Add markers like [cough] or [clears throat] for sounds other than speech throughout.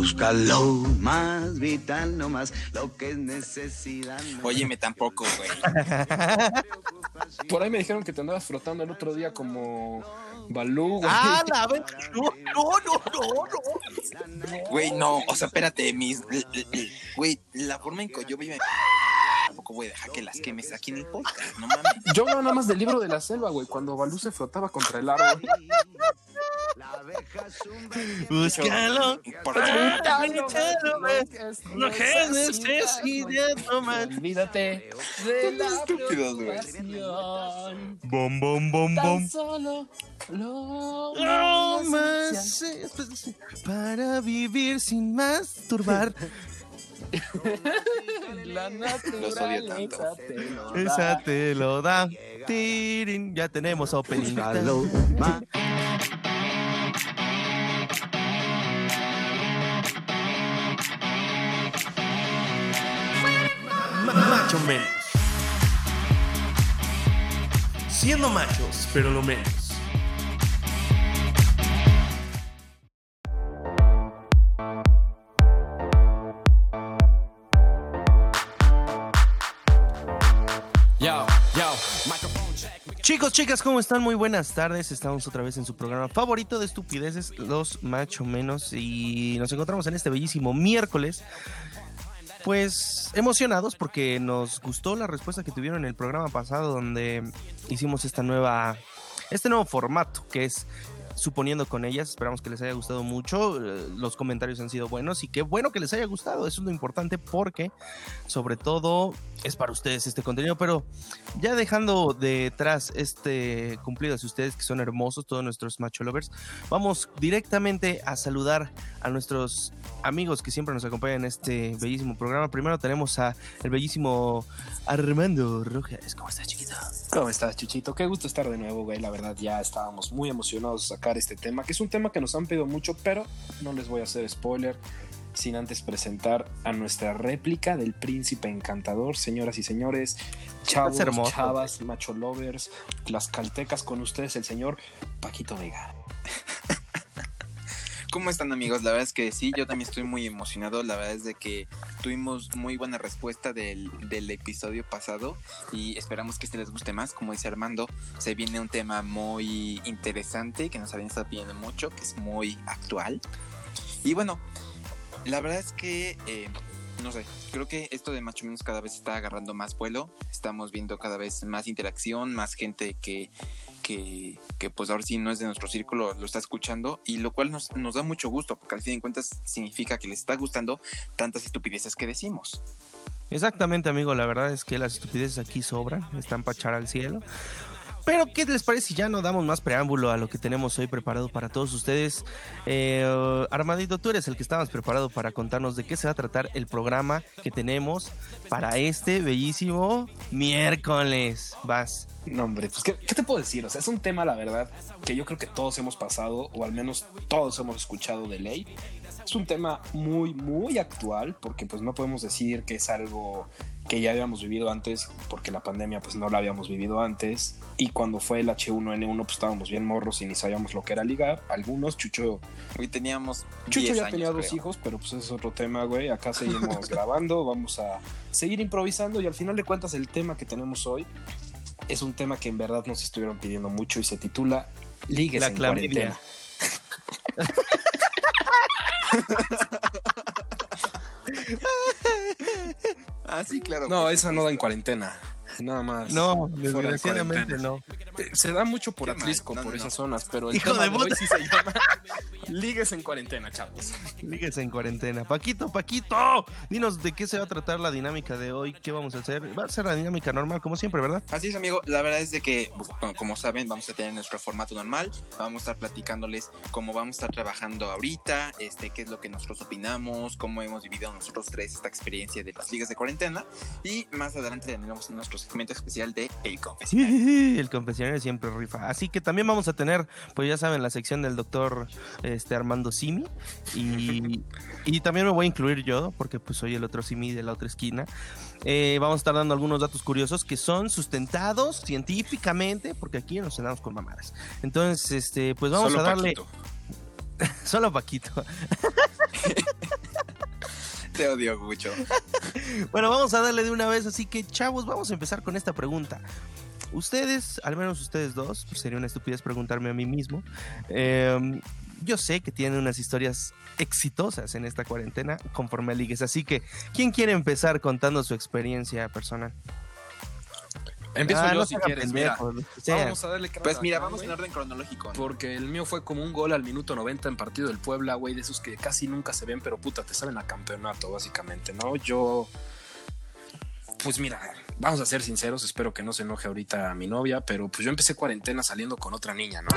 Busca lo más vital, no más lo que es necesidad. Óyeme tampoco, güey. Por ahí me dijeron que te andabas frotando el otro día como Balú, güey. Ah, la ver- [laughs] no, no, no, no, no. Güey, no, o sea, espérate, mis. Güey, la forma en que yo vivo. Tampoco voy a dejar que las quemes aquí en el podcast, no mames. Yo veo nada más del libro de la selva, güey, cuando Balú se frotaba contra el árbol. [laughs] Búscalo. Que es no más. Olvídate. de la estúpidos, güey. preocupación. Bom, bom, bom, bom. solo lo No más para vivir sin masturbar. [laughs] La Los odio tanto. naturaleza te lo da. Esa te lo da. Tirin, ya tenemos opening. Macho menos. Siendo machos, pero lo menos. Chicos, chicas, ¿cómo están? Muy buenas tardes. Estamos otra vez en su programa favorito de estupideces, Los Macho Menos. Y nos encontramos en este bellísimo miércoles. Pues emocionados porque nos gustó la respuesta que tuvieron en el programa pasado donde hicimos esta nueva, este nuevo formato que es suponiendo con ellas. Esperamos que les haya gustado mucho. eh, Los comentarios han sido buenos y qué bueno que les haya gustado. Eso es lo importante porque sobre todo es para ustedes este contenido. Pero ya dejando detrás este cumplido hacia ustedes que son hermosos, todos nuestros macho lovers, vamos directamente a saludar a nuestros amigos que siempre nos acompañan en este bellísimo programa. Primero tenemos a el bellísimo Armando Rojas. ¿Cómo estás, chiquito? ¿Cómo estás, Chuchito? Qué gusto estar de nuevo, güey. La verdad, ya estábamos muy emocionados de este tema, que es un tema que nos han pedido mucho, pero no les voy a hacer spoiler sin antes presentar a nuestra réplica del príncipe encantador, señoras y señores, chavos, hermoso. chavas, macho lovers, las caltecas con ustedes, el señor Paquito Vega. [laughs] ¿Cómo están amigos? La verdad es que sí, yo también estoy muy emocionado. La verdad es de que tuvimos muy buena respuesta del, del episodio pasado y esperamos que este les guste más. Como dice Armando, se viene un tema muy interesante que nos habían estado pidiendo mucho, que es muy actual. Y bueno, la verdad es que, eh, no sé, creo que esto de Macho Menos cada vez está agarrando más vuelo. Estamos viendo cada vez más interacción, más gente que, que, que, pues ahora sí no es de nuestro círculo, lo está escuchando. Y lo cual nos, nos da mucho gusto, porque al fin de cuentas significa que les está gustando tantas estupideces que decimos. Exactamente, amigo. La verdad es que las estupideces aquí sobran, están para echar al cielo. Pero, ¿qué les parece si ya no damos más preámbulo a lo que tenemos hoy preparado para todos ustedes? Eh, Armadito, tú eres el que estabas preparado para contarnos de qué se va a tratar el programa que tenemos para este bellísimo miércoles. Vas. No, hombre, pues ¿qué, ¿qué te puedo decir? O sea, es un tema, la verdad, que yo creo que todos hemos pasado, o al menos todos hemos escuchado de ley. Es un tema muy, muy actual, porque pues no podemos decir que es algo que ya habíamos vivido antes, porque la pandemia pues no la habíamos vivido antes. Y cuando fue el H1N1 pues estábamos bien morros y ni sabíamos lo que era ligar. Algunos, Chucho, Hoy teníamos. Chucho 10 ya años, tenía dos hijos, pero pues es otro tema, güey. Acá seguimos [laughs] grabando, vamos a seguir improvisando y al final de cuentas el tema que tenemos hoy es un tema que en verdad nos estuvieron pidiendo mucho y se titula Ligues La en clamidia. cuarentena. [laughs] Ah, sí, claro. No, esa no da en cuarentena. Nada más. No, de desgraciadamente no. Eh, Se da mucho por. Atlisco, No, por no, esas no. zonas, pero el Hijo tema de de hoy puta. sí se llama [laughs] Ligues en cuarentena, chavos. Lígues en cuarentena. Paquito, Paquito, dinos de qué se va a tratar la dinámica de hoy. ¿Qué vamos a hacer? Va a ser la dinámica normal, como siempre, ¿verdad? Así es, amigo. La verdad es de que, como- como saben, vamos a tener nuestro formato normal. Vamos a estar platicándoles cómo vamos a estar trabajando ahorita, este, qué es lo que nosotros opinamos, cómo hemos vivido nosotros tres esta experiencia de las ligas de cuarentena. Y más adelante tendremos nuestro segmento especial de El Confesionario. El confesionario siempre rifa. Así que también vamos a tener, pues ya saben, la sección del doctor este, Armando Simi. Y, [laughs] y también me voy a incluir yo, porque pues soy el otro Simi de la otra esquina. Eh, vamos a estar dando algunos datos curiosos que son sustentados científicamente, porque aquí nos andamos con mamadas. Entonces, este, pues vamos Solo a darle Paquito. [laughs] solo Paquito. [laughs] Te odio mucho. [laughs] Bueno, vamos a darle de una vez, así que chavos, vamos a empezar con esta pregunta. Ustedes, al menos ustedes dos, pues sería una estupidez preguntarme a mí mismo. eh, yo sé que tienen unas historias exitosas en esta cuarentena conforme a ligues, así que ¿quién quiere empezar contando su experiencia personal? Empiezo Ah, yo no si quieres, mira. Vamos a darle Pues mira, acá, vamos en orden cronológico. ¿no? Porque el mío fue como un gol al minuto 90 en partido del Puebla, güey, de esos que casi nunca se ven, pero puta, te saben a campeonato, básicamente, ¿no? Yo. Pues mira, vamos a ser sinceros, espero que no se enoje ahorita mi novia, pero pues yo empecé cuarentena saliendo con otra niña, ¿no?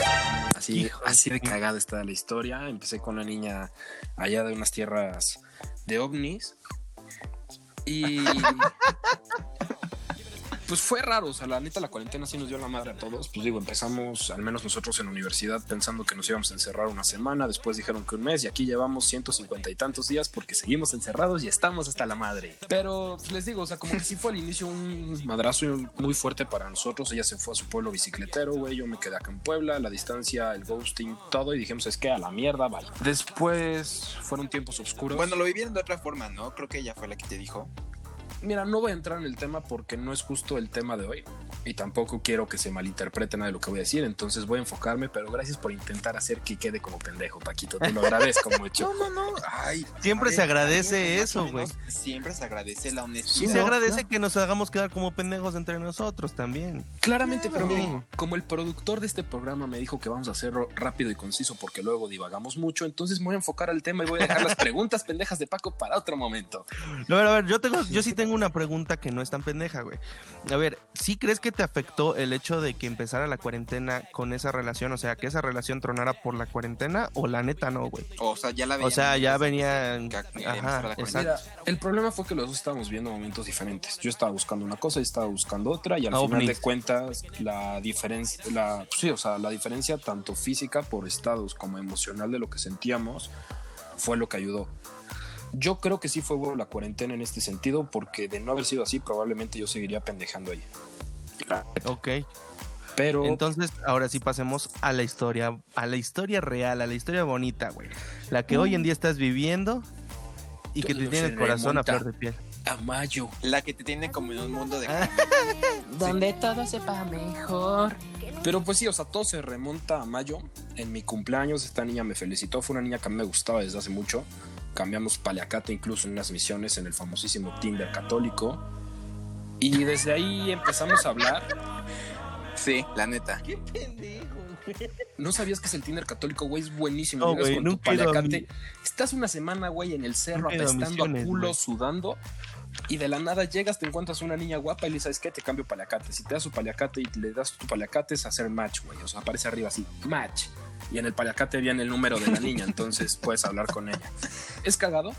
Así, Hijo así de cagada está la historia. Empecé con una niña allá de unas tierras de ovnis. Y. [laughs] Pues fue raro, o sea, la neta la cuarentena sí nos dio la madre a todos. Pues digo, empezamos, al menos nosotros en la universidad, pensando que nos íbamos a encerrar una semana, después dijeron que un mes y aquí llevamos 150 y tantos días porque seguimos encerrados y estamos hasta la madre. Pero pues, les digo, o sea, como que sí fue al inicio un madrazo muy fuerte para nosotros. Ella se fue a su pueblo bicicletero, güey, yo me quedé acá en Puebla, la distancia, el ghosting, todo y dijimos, es que a la mierda, vale. Después fueron tiempos oscuros. Bueno, lo vivieron de otra forma, ¿no? Creo que ella fue la que te dijo. Mira, no voy a entrar en el tema porque no es justo el tema de hoy y tampoco quiero que se malinterprete nada de lo que voy a decir, entonces voy a enfocarme, pero gracias por intentar hacer que quede como pendejo, Paquito, te lo agradezco [laughs] mucho. No, no, no. Ay, Siempre se agradece eso, güey. Siempre se agradece la Y honestidad. se no, agradece que nos hagamos quedar como pendejos entre nosotros también. Claramente, pero Claro. miren, como el productor de este programa me dijo que vamos a hacerlo rápido y conciso porque luego divagamos mucho, entonces me voy a enfocar al tema y voy a dejar las [laughs] preguntas pendejas de Paco para otro momento. A ver, a ver, yo tengo, yo sí tengo [laughs] una pregunta que no es tan pendeja, güey. A ver, ¿sí crees que te afectó el hecho de que empezara la cuarentena con esa relación? O sea, que esa relación tronara por la cuarentena o la neta no, güey. O sea, ya la O veían sea, ya desde venía. que- que Ajá, empezara la cuarentena. exacto. Mira, el problema fue que los dos estábamos viendo momentos diferentes. Yo estaba buscando una cosa y estaba buscando otra y al Ah, final de cuentas la diferencia, la, sí, o sea, la diferencia tanto física por estados como emocional de lo que sentíamos fue lo que ayudó. Yo creo que sí fue bueno la cuarentena en este sentido porque de no haber sido así probablemente yo seguiría pendejando ahí. Ok. Pero Entonces, ahora sí pasemos a la historia, a la historia real, a la historia bonita, güey. La que hoy en día estás viviendo y que te tiene el corazón a flor de piel. a mayo. La que te tiene como en un mundo de... [laughs] Donde todo sepa mejor. Pero pues sí, o sea, todo se remonta a mayo. En mi cumpleaños esta niña me felicitó, fue una niña que a mí me gustaba desde hace mucho. Cambiamos paliacate incluso en unas misiones en el famosísimo Tinder católico. Y desde ahí empezamos a hablar. Sí, la neta. Qué pendejo, güey. No sabías que es el Tinder católico, güey, es buenísimo. No, Llegas güey, con tu paliacate. mi- Estás una semana, güey, en el cerro a apestando a culo, güey. sudando. Y de la nada llegas, te encuentras una niña guapa y le dices, ¿sabes qué? Te cambio paliacate. Si te das su paliacate y le das tu paliacate es hacer match, güey. O sea, aparece arriba así, match. Y en el paliacate viene el número de la niña, entonces puedes hablar con ella. Es cagado,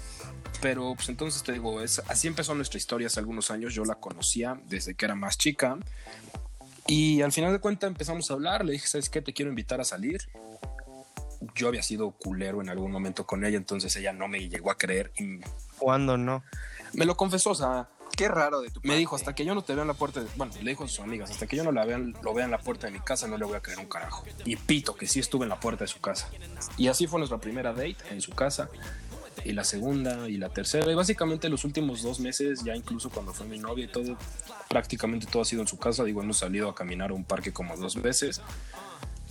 pero pues entonces te digo, es, así empezó nuestra historia hace algunos años. Yo la conocía desde que era más chica. Y al final de cuentas empezamos a hablar. Le dije, ¿sabes qué? Te quiero invitar a salir. Yo había sido culero en algún momento con ella, entonces ella no me llegó a creer y ¿Cuándo no? me lo confesó. O sea, Qué raro de tu me parte. dijo, hasta que yo no te vea en la puerta, de- bueno, le dijo a sus amigas, hasta que yo no la vean, lo vea en la puerta de mi casa, no le voy a creer un carajo. Y pito, que sí estuve en la puerta de su casa. Y así fue nuestra primera date en su casa. Y la segunda y la tercera. Y básicamente los últimos dos meses, ya incluso cuando fue mi novia y todo, prácticamente todo ha sido en su casa. Digo, hemos salido a caminar a un parque como dos veces.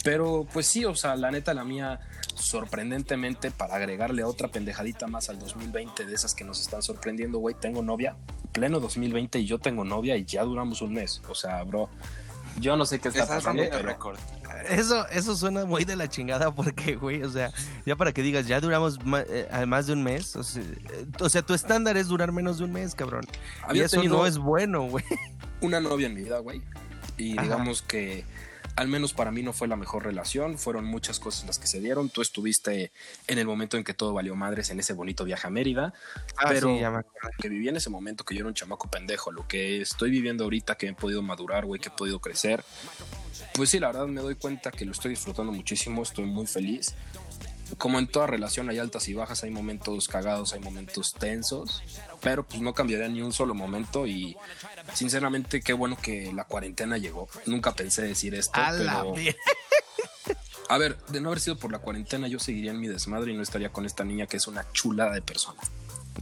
Pero pues sí, o sea, la neta, la mía, sorprendentemente, para agregarle otra pendejadita más al 2020 de esas que nos están sorprendiendo, güey, tengo novia. Pleno 2020 y yo tengo novia y ya duramos un mes. O sea, bro, yo no sé qué está pasando, pero récord. Eso, eso suena muy de la chingada porque, güey, o sea, ya para que digas, ya duramos eh, más de un mes. O sea, eh, o sea, tu estándar es durar menos de un mes, cabrón. y eso no es bueno, güey. una novia en mi vida, güey. Y Ajá. digamos que al menos para mí no fue la mejor relación. Fueron muchas cosas las que se dieron. Tú estuviste en el momento en que todo valió madres en ese bonito viaje a Mérida. Ah, Pero- sí, ya me acuerdo. que viví en ese momento que yo era un chamaco pendejo, lo que estoy viviendo ahorita, que he podido madurar, güey, que he podido crecer, pues sí, la verdad me doy cuenta que lo estoy disfrutando muchísimo, estoy muy feliz. Como en toda relación hay altas y bajas, hay momentos cagados, hay momentos tensos, pero pues no cambiaría ni un solo momento y sinceramente qué bueno que la cuarentena llegó. Nunca pensé decir esto, A la pero ver- a ver, de no haber sido por la cuarentena yo seguiría en mi desmadre y no estaría con esta niña que es una chulada de persona.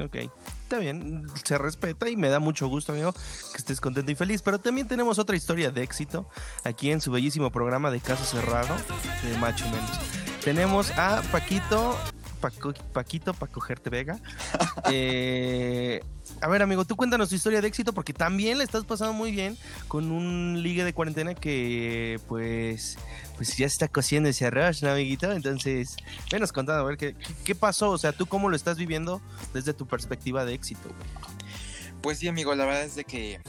Ok. está bien, se respeta y me da mucho gusto, amigo, que estés contento y feliz. Pero también tenemos otra historia de éxito aquí en su bellísimo programa de Caso Cerrado de Macho Menos. Tenemos a Paquito, Paco- Paquito para cogerte Vega. [laughs] Eh, a ver, amigo, tú cuéntanos tu historia de éxito porque también le estás pasando muy bien con un ligue de cuarentena que, pues, pues ya está cociendo ese arroz, ¿no, amiguito? Entonces, venos contando, a ver, ¿qué, qué, pasó? O sea, ¿tú cómo lo estás viviendo desde tu perspectiva de éxito? Pues sí, amigo, la verdad es de que,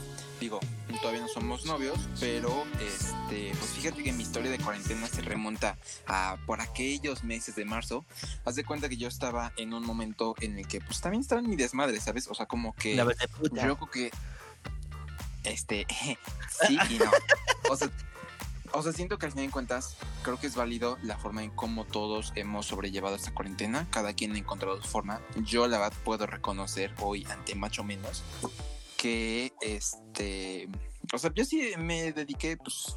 digo, todavía no somos novios, pero este, pues fíjate que mi historia de cuarentena se remonta a por aquellos meses de marzo. Haz de cuenta que yo estaba en un momento en el que, pues también estaba en mi desmadre, ¿sabes? O sea, como que La verdad, puta. yo creo que, este, [laughs] sí y no. O sea, o sea, siento que al fin de cuentas, creo que es válido la forma en cómo todos hemos sobrellevado esta cuarentena. Cada quien ha encontrado su forma. Yo, la verdad, puedo reconocer hoy, ante macho menos, que este. O sea, yo sí me dediqué, pues,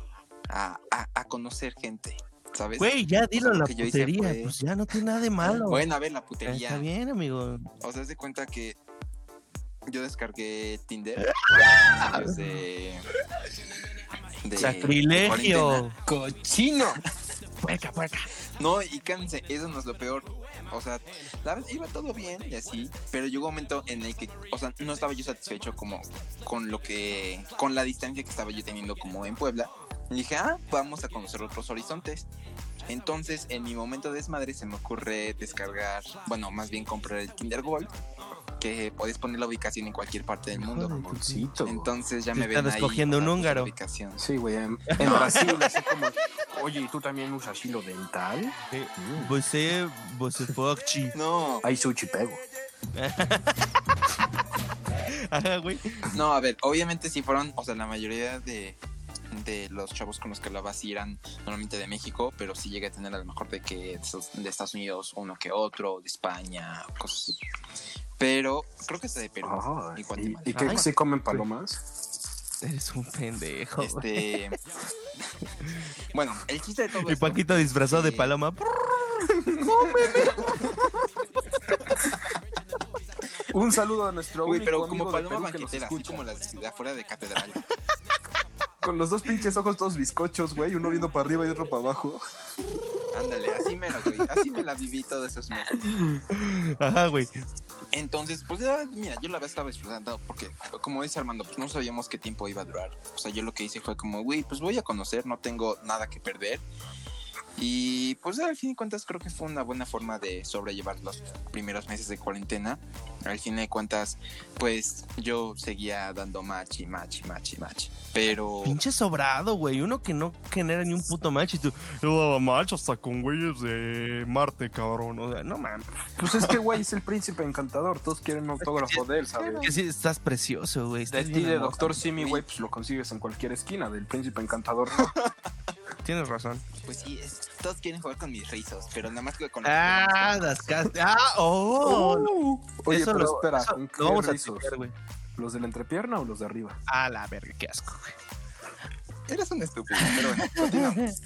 a, a, a conocer gente, ¿sabes? Güey, ya dilo O sea, la lo que yo hice putería, fue- pues ya no tiene nada de malo. Bueno, a ver, la putería. Está bien, amigo. O sea, de cuenta que yo descargué Tinder [laughs] desde. de Sacrilegio. cuarentena. ¡Cochino! Puerca, puerca. No, y cálmense, eso no es lo peor. O sea, la verdad iba todo bien y así, pero llegó un momento en el que, o sea, no estaba yo satisfecho como con lo que, con la distancia que estaba yo teniendo como en Puebla. Y dije, ah, vamos a conocer otros horizontes. Entonces, en mi momento de desmadre se me ocurre descargar, bueno, más bien comprar el Tinder Gold, que podés poner la ubicación en cualquier parte del mundo. Entonces ya me ven ahí. escogiendo un húngaro. ubicación. Sí, güey. En, [laughs] en Brasil, así como. Oye, ¿y tú también usas hilo dental? Mm. Você, você fochi. No, Hay sushi pego. Ajá, [laughs] güey. No, a ver, obviamente sí fueron, o sea, la mayoría de, de los chavos con los que hablaba sí eran normalmente de México, pero sí llegué a tener a lo mejor de que de de Estados Unidos uno que otro, de España, cosas así. Pero creo que es de Perú Ajá. y ¿Y, Guatemala. y qué Ay. se comen palomas? Eres un pendejo. Este, bueno, el chiste de todo Y esto- Paquito disfrazado de Sí. paloma. [laughs] Un saludo a nuestro Uy, pero amigo como de paloma que banquetera, así como las de afuera de catedral. Con los dos pinches ojos todos bizcochos, güey. Uno viendo para arriba y otro para abajo. Ándale, así me la, güey, así me la viví todos esos meses. Ajá, güey. Entonces, pues ya, mira, yo la verdad estaba disfrutando porque, como dice Armando, pues no sabíamos qué tiempo iba a durar. O sea, yo lo que hice fue como, güey, pues voy a conocer, no tengo nada que perder. Y pues al fin de cuentas creo que fue una buena forma de sobrellevar los primeros meses de cuarentena. Al fin de cuentas, pues yo seguía dando match y match y match y match. Pero... Pinche sobrado, güey. Uno que no genera ni un puto match y tú. Yo daba match hasta con güeyes de Marte, cabrón. O sea, no mames. Pues es que, güey, es el príncipe encantador. Todos quieren un autógrafo de él, ¿sabes? Que sí, estás precioso, güey. De ti, de. Doctor Simi, güey, pues lo consigues en cualquier esquina. Del príncipe encantador, no. [laughs] Tienes razón. Pues sí, es- todos quieren jugar con mis rizos, pero nada más que con Ah, las cas- Ah, oh. Oye, Eso pero lo- espera, eso ¿con qué vamos a rizos? ¿Los de la entrepierna o los de arriba? A la verga, qué asco, güey. Eres un estúpido, pero bueno, [laughs] continuamos.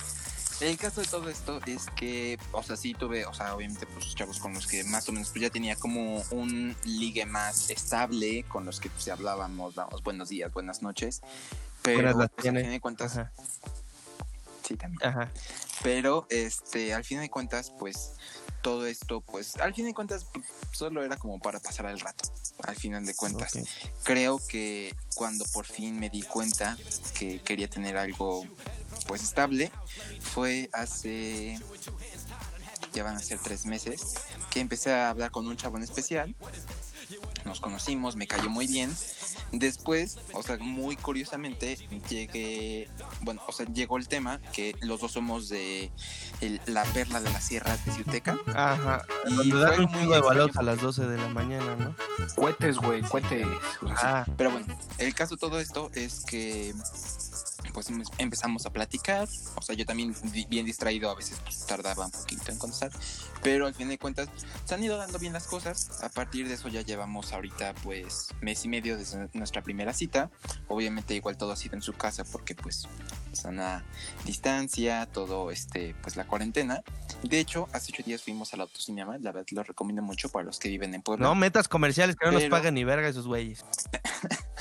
El caso de todo esto es que, o sea, sí tuve, o sea, obviamente, pues chavos con los que más o menos, pues ya tenía como un ligue más estable, con los que pues hablábamos, damos buenos días, buenas noches. Pero, pues, al fin de cuentas, Ajá, sí, también. ajá. Pero, este, al fin de cuentas, pues, todo esto, pues, al fin de cuentas, solo era como para pasar el rato, al final de cuentas. Creo que cuando por fin me di cuenta que quería tener algo pues estable fue hace ya van a ser tres meses que empecé a hablar con un chavo en especial nos conocimos me cayó muy bien. Después o sea muy curiosamente llegué bueno o sea llegó el tema que los dos somos de el- la perla de las sierras de Ciuteca Ajá. Y fue dan un muy chingo de balos a las 12 de la mañana, ¿no? Cohetes, güey, sea, Ah, Pero bueno, el caso de todo esto es que pues em- empezamos a platicar. O sea, yo también bien distraído, a veces pues, tardaba un poquito en contestar. Pero al fin de cuentas, se han ido dando bien las cosas. A partir de eso ya llevamos ahorita pues mes y medio desde nuestra primera cita. Obviamente igual todo ha sido en su casa porque pues sana distancia, todo este, pues la cuarentena. De hecho, hace ocho días fuimos al autocinema, la verdad lo recomiendo mucho para los que viven en Puebla. No, metas comerciales que no nos Pero- paguen ni verga esos güeyes.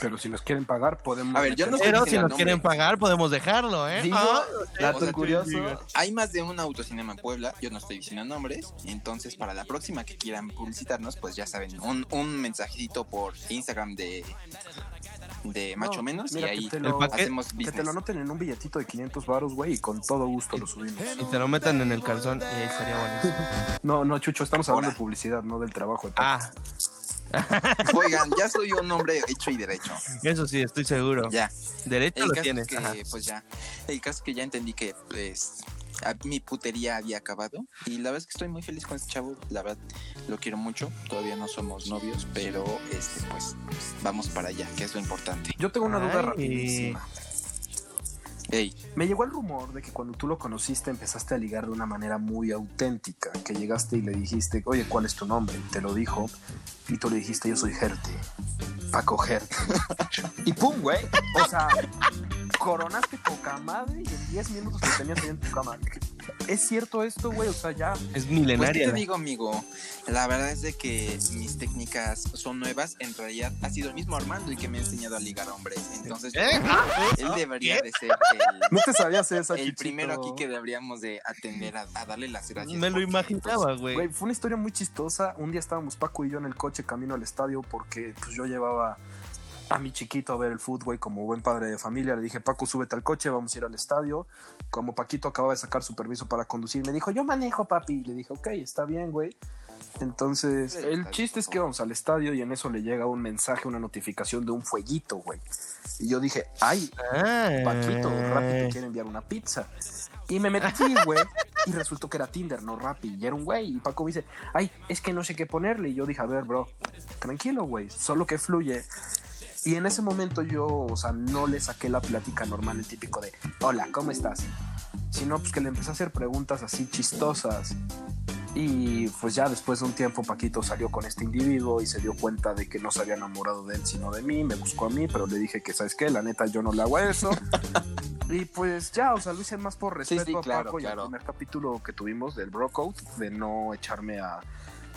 Pero si nos quieren pagar, podemos. A ver, yo no estoy Pero si nos quieren pagar, podemos dejarlo, ¿eh? Digo, Ah, dato o sea, curioso. Hay más de un autocinema en Puebla, yo no estoy diciendo nombres, entonces para la próxima que quieran publicitarnos, pues ya saben, un, un mensajito por Instagram de, de Macho No, Menos mira, y ahí que te lo- hacemos Que te lo business. anoten en un billetito de 500 baros, güey, y con todo gusto lo subimos. y te lo metan en el calzón y ahí estaría buenísimo. No, no, Chucho, estamos hablando de publicidad, no del trabajo de. Ah, [laughs] Oigan, ya soy un hombre hecho y derecho. eso sí, estoy seguro. Ya. Derecho El lo tienes. es que, ajá. pues ya, el caso es que ya entendí que, pues, a- mi putería había acabado y la verdad es que estoy muy feliz con este chavo, la verdad lo quiero mucho, todavía no somos novios, pero este, pues, vamos para allá, que es lo importante. Yo tengo una duda Ay. rapidísima. Ey, Me llegó el rumor de que cuando tú lo conociste empezaste a ligar de una manera muy auténtica, que llegaste y le dijiste, oye, ¿cuál es tu nombre? Y te lo dijo, y tú le dijiste, yo soy Gerte, Paco Gerte. [laughs] y pum, güey. O sea, coronaste poca madre y en 10 minutos te tenías ahí en tu cama. ¿Es cierto esto, güey? O sea, ya... Es pues, ¿qué milenaria. te la- digo, amigo? La verdad es de que mis técnicas son nuevas, en realidad ha sido el mismo Armando el que me ha enseñado a ligar hombres, entonces ¿Eh? él debería de ser el... [laughs] No te sabías esa, El primero aquí que deberíamos de atender a, a darle las gracias. Me lo porque, imaginaba, güey. Fue una historia muy chistosa. Un día estábamos Paco y yo en el coche camino al estadio porque pues yo llevaba a mi chiquito a ver el fútbol güey, como buen padre de familia. Le dije, Paco, súbete al coche, vamos a ir al estadio. Como Paquito acababa de sacar su permiso para conducir, me dijo, yo manejo, papi. Y le dije, ok, está bien, güey. Entonces, el chiste es que vamos al estadio y en eso le llega un mensaje, una notificación de un fueguito, güey. Y yo dije, ay, Ah. Paquito, Rappi te quiere enviar una pizza. Y me metí, [laughs] güey. Y resultó que era Tinder, no Rappi. Y era un güey. Y Paco me dice, ay, es que no sé qué ponerle. Y yo dije, a ver, bro, tranquilo, güey. Solo que fluye. Y en ese momento yo, o sea, no le saqué la plática normal, el típico de, hola, ¿cómo estás? Sino pues que le empecé a hacer preguntas así chistosas. Y pues ya después de un tiempo Paquito salió con este individuo y se dio cuenta de que no se había enamorado de él sino de mí, me buscó a mí, pero le dije que, ¿sabes qué? La neta yo no le hago eso. [laughs] y pues ya, o sea, lo hice más por respeto sí, a claro, Paco y claro. al primer capítulo que tuvimos del Bro Code, de no echarme a,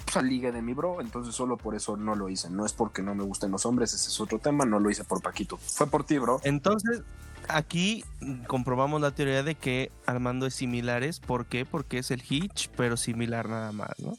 pues, al ligue de mi bro, entonces solo por eso no lo hice. No es porque no me gusten los hombres, ese es otro tema, no lo hice por Paquito. Fue por ti, bro. Entonces, aquí comprobamos la teoría de que Armando es similares. ¿Por qué? Porque es el Hitch, pero similar nada más, ¿no?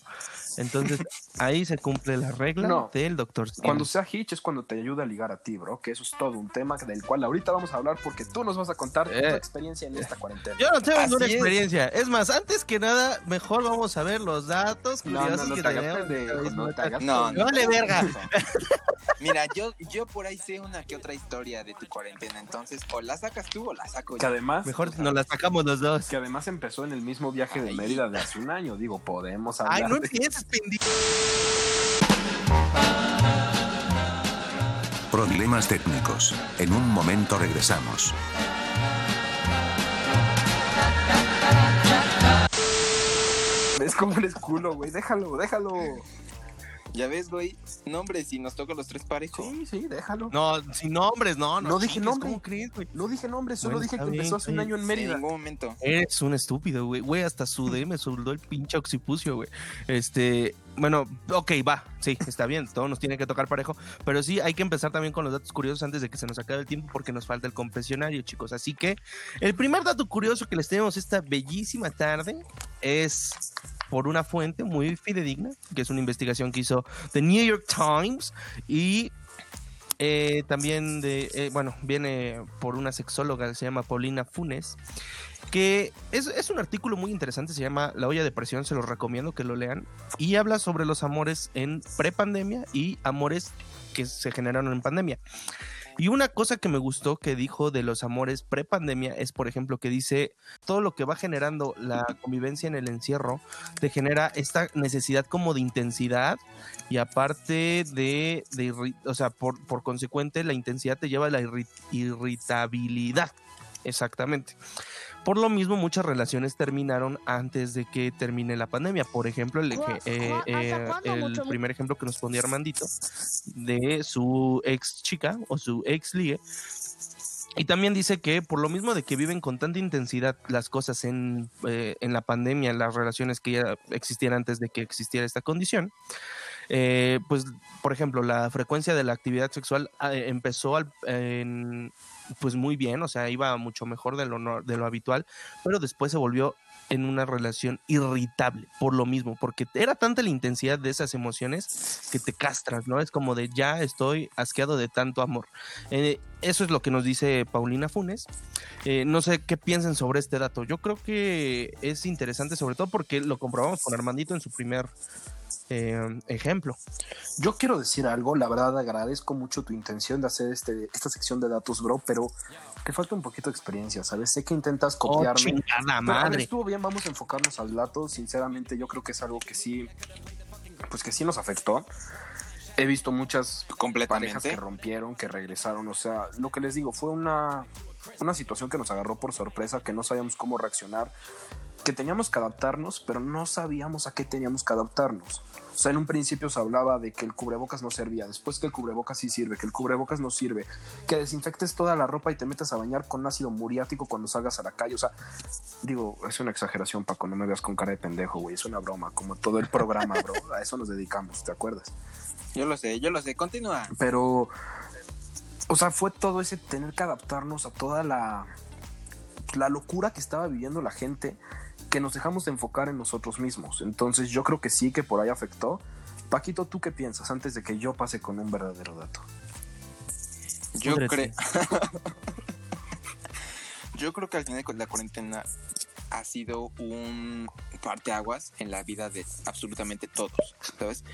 Entonces, [laughs] ahí se cumple la regla No. del doctor. Cuando sea Hitch es cuando te ayuda a ligar a ti, bro, que eso es todo un tema del cual ahorita vamos a hablar porque tú nos vas a contar tu Eh. experiencia en esta cuarentena. Yo no tengo Así ninguna es. experiencia. Es. más, antes que nada, mejor vamos a ver los datos No, no, curiosos no que tenemos. pendejo, no te hagas No. Vale, verga. [laughs] Mira, yo, yo por ahí sé una que otra historia de tu cuarentena, entonces o la sacas tú o la saco Que yo. además, Mejor nos la sacamos los dos. que además empezó en el mismo viaje de Ay. Mérida de hace un año. Digo, podemos hablar. Ay, no de- empieces. Problemas técnicos. En un momento regresamos. ¿Ves cómo eres culo, güey? Déjalo, déjalo. Ya ves, güey. No, hombre, si nos toca los tres parejos. Sí, sí, déjalo. No, sin nombres, no. No, No dije chingues, nombre. ¿Cómo crees, güey? No dije nombre, solo Bueno, dije que bien, empezó hace un año en En Mérida. ningún momento. Eres un estúpido, güey. Güey, hasta sudé, me soldó el pinche occipucio, güey. Este, bueno, ok, va. Sí, está bien. Todo nos tiene que tocar parejo. Pero sí, hay que empezar también con los datos curiosos antes de que se nos acabe el tiempo porque nos falta el confesionario, chicos. Así que el primer dato curioso que les tenemos esta bellísima tarde es por una fuente muy fidedigna, que es una investigación que hizo The New York Times y eh, también de, eh, bueno, viene por una sexóloga que se llama Paulina Funes, que es, es un artículo muy interesante, se llama La olla de presión, se los recomiendo que lo lean, y habla sobre los amores en prepandemia y amores que se generaron en pandemia. Y una cosa que me gustó que dijo de los amores prepandemia es, por ejemplo, que dice todo lo que va generando la convivencia en el encierro te genera esta necesidad como de intensidad y aparte de, de o sea, por, por consecuente la intensidad te lleva a la irri- irritabilidad. Exactamente. Por lo mismo, muchas relaciones terminaron antes de que termine la pandemia. Por ejemplo, el, eh, eh, el primer ejemplo que nos ponía Armandito de su ex chica o su ex ligue. Y también dice que por lo mismo de que viven con tanta intensidad las cosas en, eh, en la pandemia, las relaciones que ya existían antes de que existiera esta condición, eh, pues por ejemplo la frecuencia de la actividad sexual eh, empezó al- pues muy bien, o sea, iba mucho mejor de lo, de lo habitual, pero después se volvió en una relación irritable por lo mismo, porque era tanta la intensidad de esas emociones que te castras, ¿no? Es como de ya estoy asqueado de tanto amor. Eh, eso es lo que nos dice Paulina Funes. Eh, no sé qué piensen sobre este dato. Yo creo que es interesante, sobre todo porque lo comprobamos con Armandito en su primer eh, ejemplo. Yo quiero decir algo, la verdad agradezco mucho tu intención de hacer este, esta sección de datos, bro, pero te falta un poquito de experiencia, ¿sabes? Sé que intentas Oh, copiarme. Pero, ver, madre. estuvo bien, vamos a enfocarnos al dato. Sinceramente, yo creo que es algo que sí, pues que sí nos afectó. He visto muchas parejas que rompieron, que regresaron. O sea, lo que les digo, fue una, una situación que nos agarró por sorpresa, que no sabíamos cómo reaccionar, que teníamos que adaptarnos, pero no sabíamos a qué teníamos que adaptarnos. O sea, en un principio se hablaba de que el cubrebocas no servía, después que el cubrebocas sí sirve, que el cubrebocas no sirve, que desinfectes toda la ropa y te metas a bañar con ácido muriático cuando salgas a la calle. O sea, digo, es una exageración, Paco, no me veas con cara de pendejo, güey, es una broma, como todo el programa, bro, a eso nos dedicamos, ¿te acuerdas? Yo lo sé, yo lo sé. Continúa. Pero, o sea, fue todo ese tener que adaptarnos a toda la, la locura que estaba viviendo la gente, que nos dejamos de enfocar en nosotros mismos. Entonces yo creo que sí que por ahí afectó. Paquito, ¿tú qué piensas antes de que yo pase con un verdadero dato? Yo creo. [laughs] Yo creo que al final de la cuarentena ha sido un parteaguas en la vida de absolutamente todos, ¿sabes?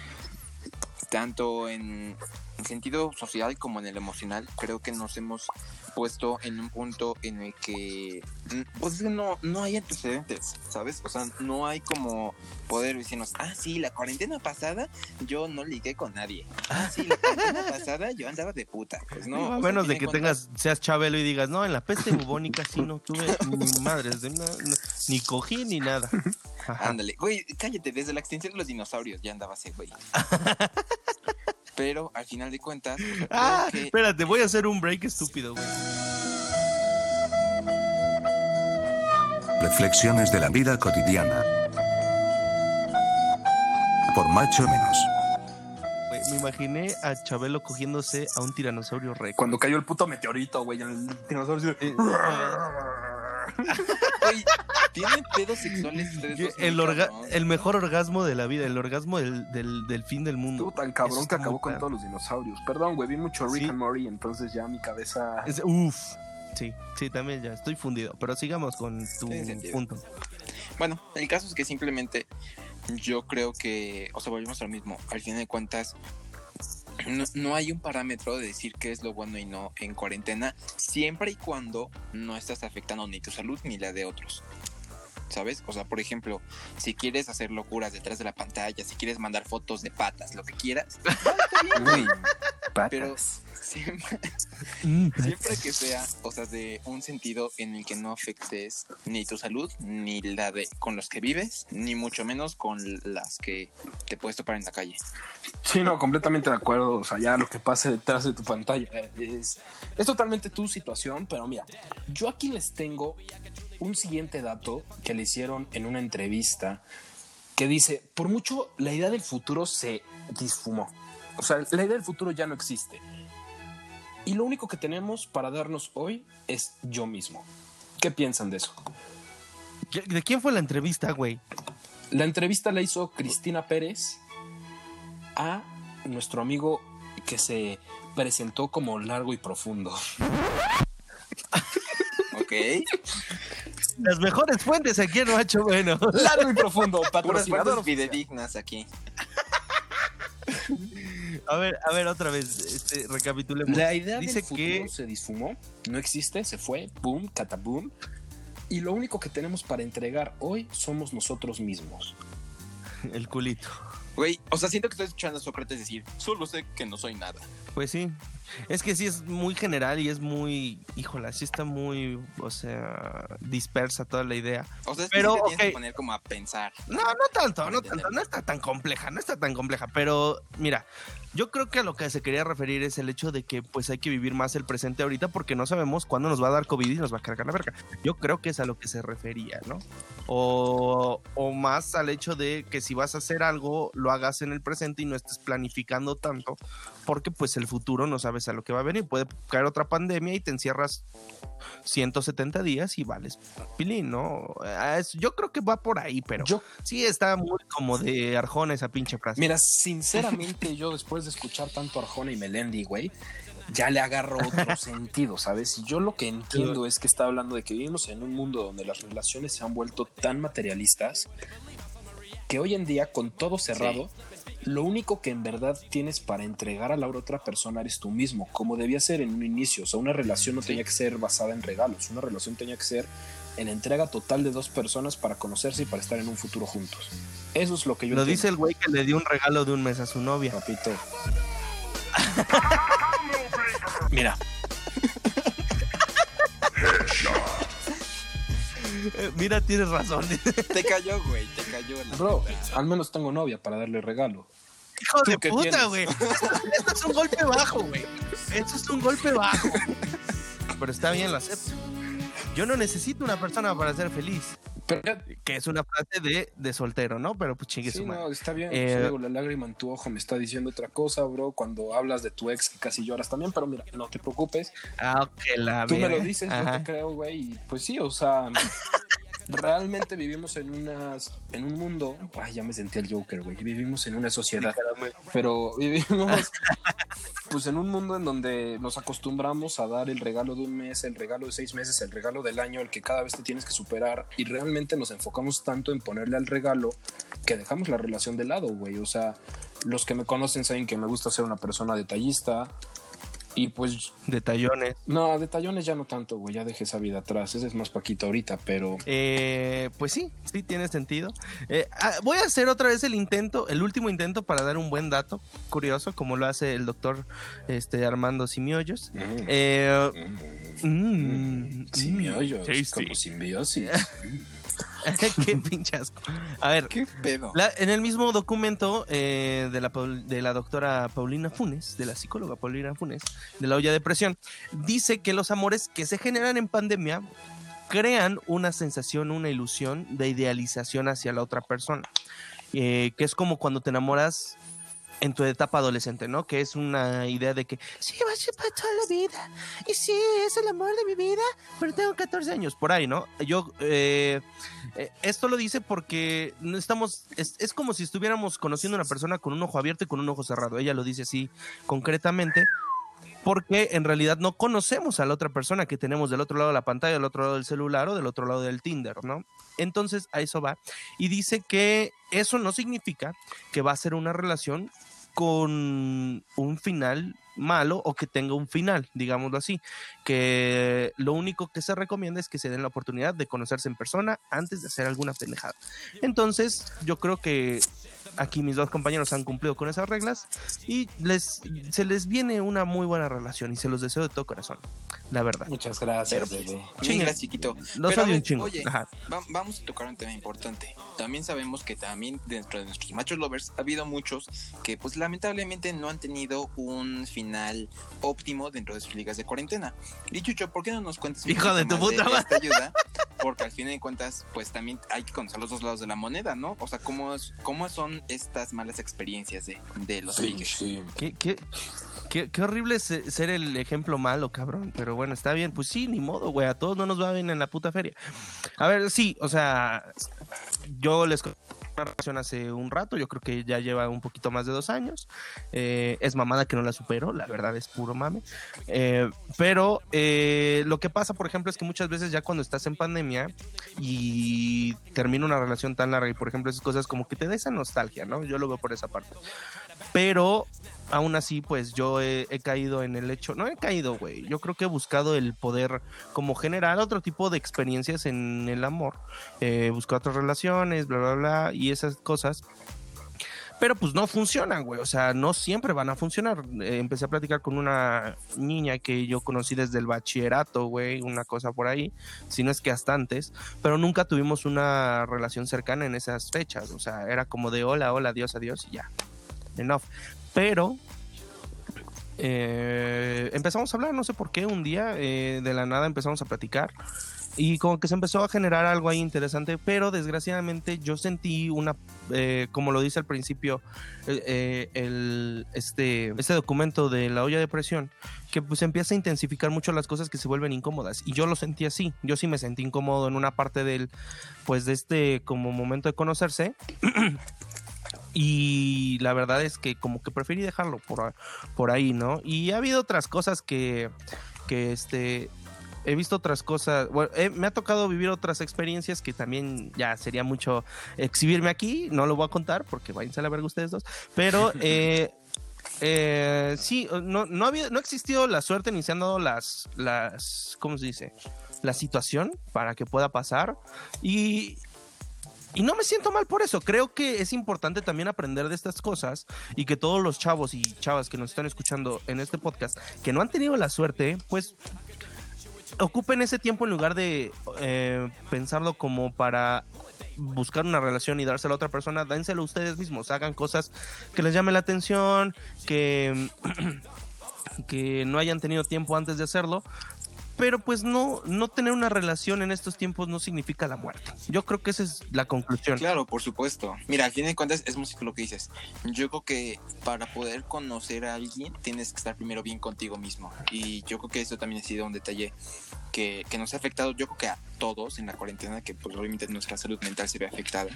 Tanto en el sentido social como en el emocional, creo que nos hemos puesto en un punto en el que mm, pues no, no hay antecedentes, ¿sabes? O sea, no hay como poder decirnos, ah, sí, la cuarentena pasada yo no ligué con nadie. Ah, sí, la cuarentena [laughs] pasada yo andaba de puta. Pues no. a menos de que tengas, seas Chabelo y digas, no, en la peste bubónica sí no tuve ni madres, de una- no- ni cogí ni nada. [laughs] Ándale, güey, cállate, desde la extinción de los dinosaurios ya andaba ese güey. [laughs] Pero al final de cuentas, o sea, [laughs] creo Ah, que espérate, voy a hacer un break estúpido, güey. Reflexiones de la vida cotidiana. Por macho menos. Me imaginé a Chabelo cogiéndose a un tiranosaurio rex. Cuando cayó el puto meteorito, güey, el Eh, tienen pedos sexuales ustedes dos, el, muy orga- cabrón. el mejor orgasmo de la vida, el orgasmo del, del, del fin del mundo. Estuvo tan Eso cabrón que acabó con todos los dinosaurios. Perdón, güey, vi mucho Rick Sí. and Morty, entonces ya mi cabeza... Es- uf. Sí, sí, también ya estoy fundido. Pero sigamos con tu punto. Bueno, el caso es que simplemente yo creo que, o sea, volvemos a lo mismo. Al final de cuentas, no, hay un parámetro de decir qué es lo bueno y no en cuarentena, siempre y cuando no estás afectando ni tu salud ni la de otros. ¿Sabes? O sea, por ejemplo, si quieres hacer locuras detrás de la pantalla, si quieres mandar fotos de patas, lo que quieras, pero patas. siempre, Mm, [laughs] Siempre que sea, o sea, de un sentido en el que no afectes ni tu salud, ni la de con los que vives, ni mucho menos con las que te puedes topar en la calle. Sí, no, completamente de acuerdo. O sea, ya lo que pase detrás de tu pantalla es, es totalmente tu situación. Pero mira, yo aquí les tengo un siguiente dato que le hicieron en una entrevista que dice, por mucho la idea del futuro se disfumó. O sea, la idea del futuro ya no existe. Y lo único que tenemos para darnos hoy es yo mismo. ¿Qué piensan de eso? ¿De quién fue la entrevista, güey? La entrevista la hizo Cristina Pérez a nuestro amigo que se presentó como largo y profundo. [laughs] ¿Ok? Las mejores fuentes aquí en Macho Bueno. Largo y profundo, Puras patrocinador fidedignas aquí. A ver, a ver, otra vez, este, recapitulemos. La idea Dice del futuro que se disfumó, no existe, se fue, boom, cataboom. Y lo único que tenemos para entregar hoy somos nosotros mismos. el culito. Güey, o sea, siento que estoy escuchando a Sócrates decir, solo sé que no soy nada. Pues sí. Es que sí es muy general y es muy, híjola, sí está muy, o sea, dispersa toda la idea. O sea, es Pero, que sí te tienes que poner como a pensar. No, no tanto, no tanto, no está tan compleja, no está tan compleja, pero mira, yo creo que a lo que se quería referir es el hecho de que pues hay que vivir más el presente ahorita porque no sabemos cuándo nos va a dar COVID y nos va a cargar la verga. Yo creo que es a lo que se refería, ¿no? O, o más al hecho de que si vas a hacer algo, lo hagas en el presente y no estés planificando tanto porque pues el futuro no sabes a lo que va a venir. Puede caer otra pandemia y te encierras 170 días y vales pilín, ¿no? Es- Yo creo que va por ahí, pero Yo, sí está muy como de Arjona esa pinche frase. mira, sinceramente, yo después de escuchar tanto Arjona y Melendi, güey, ya le agarro otro [laughs] sentido, ¿sabes? Y yo lo que entiendo es que está hablando de que vivimos en un mundo donde las relaciones se han vuelto tan materialistas que hoy en día, con todo cerrado, lo único que en verdad tienes para entregar a la otra persona eres tú mismo, como debía ser en un inicio. O sea, una relación no tenía que ser basada en regalos, una relación tenía que ser en entrega total de dos personas para conocerse y para estar en un futuro juntos. Eso es lo que yo Lo entiendo. dice el güey que le dio un regalo de un mes a su novia. Papito. [laughs] Mira, [laughs] Eh, mira, tienes razón. Te cayó, güey, te cayó. la bro, al menos tengo novia para darle regalo. Hijo ¿Tú de puta, güey. Esto es un golpe bajo, güey. Esto es un golpe bajo. Pero está bien, lo acepto. Yo no necesito una persona para ser feliz. Pero Que es una frase de, de soltero, ¿no? Pero pues chingue sí, su madre. no, está bien. Eh, Sí, digo, la lágrima en tu ojo me está diciendo otra cosa, bro. Cuando hablas de tu ex, que casi lloras también, pero mira, no te preocupes. Ah, que la Tú me lo dices, yo Ajá. te creo, güey. Y pues sí, o sea, [laughs] realmente vivimos en unas, en un mundo. Ay, ya me sentí el Joker, güey. Vivimos en una sociedad, pero vivimos, pues, en un mundo en donde nos acostumbramos a dar el regalo de un mes, el regalo de seis meses, el regalo del año, el que cada vez te tienes que superar. Y realmente nos enfocamos tanto en ponerle al regalo que dejamos la relación de lado, güey. O sea, los que me conocen saben que me gusta ser una persona detallista. Y pues Detallones. no, detallones ya no tanto, güey. Ya dejé esa vida atrás. Ese es más Paquito ahorita, pero. Eh, pues sí, sí tiene sentido. Eh, ah, voy a hacer otra vez el intento, el último intento para dar un buen dato curioso, como lo hace el doctor este, Armando Simioyos. Eh, mm, Simbiollos, mm, tasty. como simbiosis. [laughs] [laughs] Qué pinche asco. A ver, ¿Qué pedo? la- en el mismo documento eh, de, la, de la doctora Paulina Funes, de la psicóloga Paulina Funes, de la olla de presión, dice que los amores que se generan en pandemia crean una sensación, una ilusión de idealización hacia la otra persona, eh, que es como cuando te enamoras en tu etapa adolescente, ¿no? Que es una idea de que sí, va a ser para toda la vida, y sí, es el amor de mi vida, pero tengo 14 años, por ahí, ¿no? Yo, eh, eh, esto lo dice porque no estamos, es, es como si estuviéramos conociendo a una persona con un ojo abierto y con un ojo cerrado. Ella lo dice así concretamente, porque en realidad no conocemos a la otra persona que tenemos del otro lado de la pantalla, del otro lado del celular o del otro lado del Tinder, ¿no? Entonces a eso va. Y dice que eso no significa que va a ser una relación con un final malo o que tenga un final, digámoslo así, que lo único que se recomienda es que se den la oportunidad de conocerse en persona antes de hacer alguna pendejada. Entonces, yo creo que aquí mis dos compañeros han cumplido con esas reglas y les se les viene una muy buena relación y se los deseo de todo corazón, la verdad. Muchas gracias, bebé. Chingas, chiquito. Los odio un chingo. Oye, Ajá. va- vamos a tocar un tema importante. También sabemos que también dentro de nuestros machos lovers ha habido muchos que pues lamentablemente no han tenido un final óptimo dentro de sus ligas de cuarentena. Y Chucho, ¿por qué no nos cuentas un Hijo de tu puta madre. esta ayuda? [laughs] Porque al fin de cuentas pues también hay que conocer los dos lados de la moneda, ¿no? O sea, ¿cómo, es- cómo son estas malas experiencias de, de los Sí, ligues? sí. Qué, qué, qué- qué horrible se- ser el ejemplo malo, cabrón. Pero bueno, está bien. Pues sí, ni modo, güey. A todos no nos va bien en la puta feria. A ver, sí, o sea, yo les una relación hace un rato. Yo creo que ya lleva un poquito más de dos años. Eh, es mamada que no la supero, la verdad es puro mame. Eh, pero eh, lo que pasa, por ejemplo, es que muchas veces ya cuando estás en pandemia y termina una relación tan larga y, por ejemplo, esas cosas como que te da esa nostalgia, ¿no? Yo lo veo por esa parte. Pero aún así, pues yo he, caído en el hecho, no he caído, güey. Yo creo que he buscado el poder como generar otro tipo de experiencias en el amor. Eh, buscar otras relaciones, bla, bla, bla, y esas cosas. pero pues no funcionan, güey. O sea, no siempre van a funcionar. Eh, empecé a platicar con una niña que yo conocí desde el bachillerato, güey, una cosa por ahí, si no es que hasta antes, pero nunca tuvimos una relación cercana en esas fechas. O sea, era como de hola, hola, adiós, adiós y ya. Enough. Pero eh, empezamos a hablar, no sé por qué, un día eh, de la nada empezamos a platicar y como que se empezó a generar algo ahí interesante, pero desgraciadamente yo sentí una, eh, como lo dice al principio, eh, eh, el, este, este documento de la olla de presión, que pues empieza a intensificar mucho las cosas que se vuelven incómodas. Y yo lo sentí así, yo sí me sentí incómodo en una parte del, pues de este como momento de conocerse. [clears throat] Y la verdad es que como que preferí dejarlo por, por ahí, ¿no? Y ha habido otras cosas que, que este, he visto otras cosas, bueno, eh, me ha tocado vivir otras experiencias que también ya sería mucho exhibirme aquí, no lo voy a contar porque váyanse a la verga ustedes dos, pero [laughs] eh, eh, sí, no, no, había, no ha existido la suerte ni se han dado las, las, ¿cómo se dice? La situación para que pueda pasar y, y no me siento mal por eso. Creo que es importante también aprender de estas cosas y que todos los chavos y chavas que nos están escuchando en este podcast que no han tenido la suerte, pues ocupen ese tiempo en lugar de eh, pensarlo como para buscar una relación y dársela a otra persona, dénselo ustedes mismos, hagan cosas que les llame la atención, que, [clears throat] que no hayan tenido tiempo antes de hacerlo, pero pues no, no tener una relación en estos tiempos no significa la muerte. Yo creo que esa es la conclusión. Claro, por supuesto. Mira, al fin de cuentas es música lo que dices. Yo creo que para poder conocer a alguien tienes que estar primero bien contigo mismo. Y yo creo que eso también ha sido un detalle que, que nos ha afectado, yo creo que a todos en la cuarentena, que pues obviamente nuestra salud mental se ve afectada.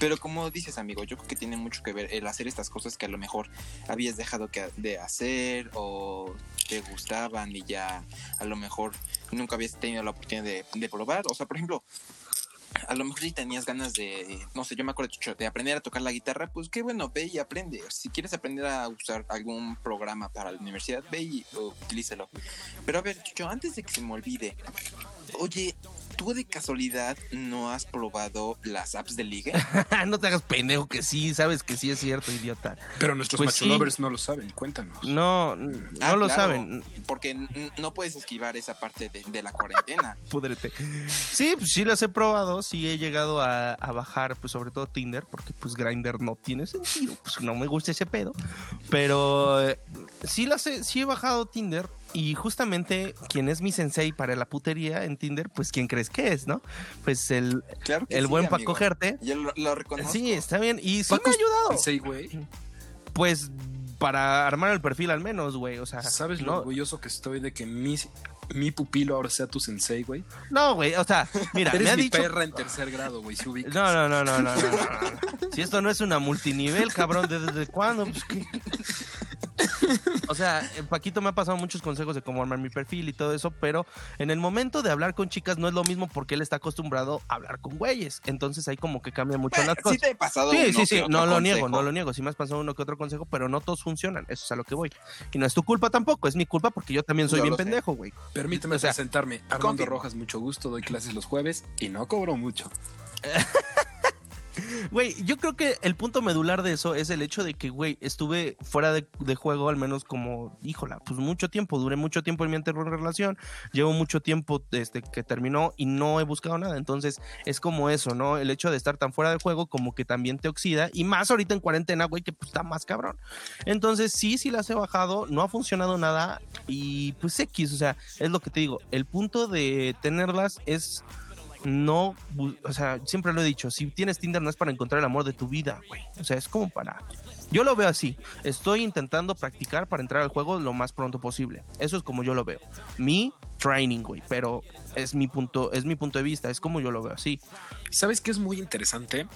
Pero como dices, amigo, yo creo que tiene mucho que ver el hacer estas cosas que a lo mejor habías dejado que, de hacer o te gustaban y ya a lo mejor nunca habías tenido la oportunidad de, probar. O sea, por ejemplo, a lo mejor si tenías ganas de, no sé, yo me acuerdo de aprender a tocar la guitarra, pues qué bueno, ve y aprende. Si quieres aprender a usar algún programa para la universidad, ve y utilícelo. Pero a ver, Chucho, antes de que se me olvide, oye, ¿tú de casualidad no has probado las apps de ligue? [laughs] no te hagas pendejo que sí, sabes que sí es cierto, idiota. Pero nuestros Pues macho sí. lovers no lo saben, cuéntanos. No, no Ah, lo claro, saben. Porque no puedes esquivar esa parte de, de la cuarentena. [laughs] Púdrete. Sí, pues sí las he probado, sí he llegado a, a bajar, pues sobre todo Tinder, porque pues Grinder no tiene sentido, pues no me gusta ese pedo. Pero eh, sí las he, sí he bajado Tinder y justamente quien es mi sensei para la putería en Tinder, pues quién crees que es, ¿no? Pues el, Claro el sí, buen para amigo. cogerte. Yo lo, lo reconozco. Sí, está bien. Y sí Paco me ha ayudado. Sensei, güey. Pues para armar el perfil al menos, güey. O sea, ¿Sabes lo orgulloso que estoy de que mi, mi pupilo ahora sea tu sensei, güey? no, güey. O sea, mira, Eres me ha mi dicho. perra en tercer grado, güey, si ubicas. No, no, no, no, no, no. Si esto no es una multinivel, cabrón, ¿de- ¿desde cuándo? Pues, ¿qué? O sea, eh, Paquito me ha pasado muchos consejos de cómo armar mi perfil y todo eso, pero en el momento de hablar con chicas no es lo mismo porque él está acostumbrado a hablar con güeyes. Entonces ahí como que cambia mucho las Sí cosas. te he pasado Sí, uno sí, sí, no lo niego, no lo niego. Sí me has pasado uno que otro consejo, pero no todos funcionan. Eso es a lo que voy. Y no es tu culpa tampoco, es mi culpa porque yo también soy Yo bien pendejo, güey. Permíteme O sea, presentarme. Armando. Rojas, mucho gusto. Doy clases los jueves y no cobro mucho. [laughs] Güey, yo creo que el punto medular de eso es el hecho de que, güey, estuve fuera de, juego al menos como, híjola, pues mucho tiempo, duré mucho tiempo en mi anterior relación, llevo mucho tiempo desde que terminó y no he buscado nada, entonces es como eso, ¿no? El hecho de estar tan fuera de juego como que también te oxida y más ahorita en cuarentena, güey, que pues está más cabrón. Entonces sí, sí las he bajado, no ha funcionado nada y pues X, o sea, es lo que te digo, el punto de tenerlas es no, o sea, siempre lo he dicho, si tienes Tinder no es para encontrar el amor de tu vida, güey. O sea, es como para... Yo lo veo así. Estoy intentando practicar para entrar al juego lo más pronto posible. Eso es como yo lo veo. Mi training, güey. Pero es mi punto, es mi punto de vista. Es como yo lo veo así. ¿Sabes qué es muy interesante?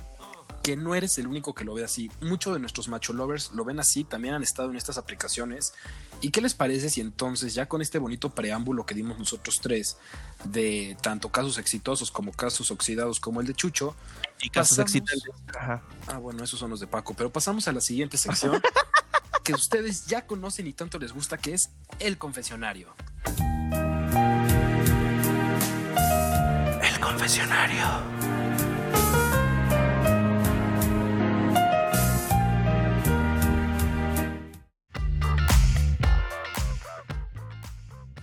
Que no eres el único que lo ve así. Muchos de nuestros macho lovers lo ven así, también han estado en estas aplicaciones. ¿Y qué les parece si entonces, ya con este bonito preámbulo que dimos nosotros tres, de tanto casos exitosos como casos oxidados como el de Chucho, Y casos Pasamos- excitantes. Ajá. ah, bueno, esos son los de Paco, pero pasamos a la siguiente sección [laughs] que ustedes ya conocen y tanto les gusta, que es el confesionario. El confesionario.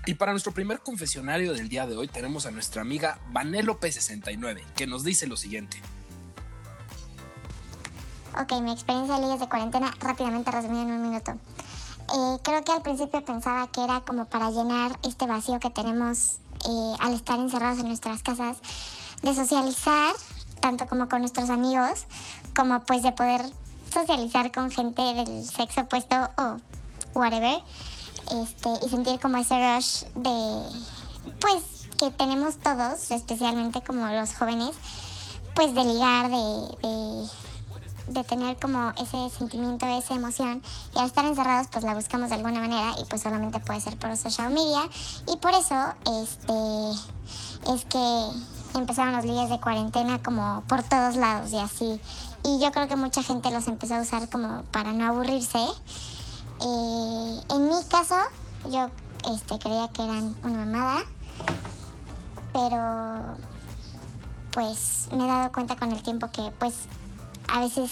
Y para nuestro primer confesionario del día de hoy tenemos a nuestra amiga Vanélope69, que nos dice lo siguiente. Ok, mi experiencia de leyes de cuarentena rápidamente resumida en un minuto. Eh, creo que al principio pensaba que era como para llenar este vacío que tenemos eh, al estar encerrados en nuestras casas, de socializar, tanto como con nuestros amigos, como pues de poder socializar con gente del sexo opuesto o whatever, este, y sentir como ese rush de, pues, que tenemos todos, especialmente como los jóvenes, pues de ligar, de, de tener como ese sentimiento, esa emoción y al estar encerrados pues la buscamos de alguna manera y pues solamente puede ser por social media y por eso este es que empezaron los ligues de cuarentena como por todos lados y así. Y yo creo que mucha gente los empezó a usar como para no aburrirse Eh, en mi caso yo este creía que eran una mamada pero pues me he dado cuenta con el tiempo que pues a veces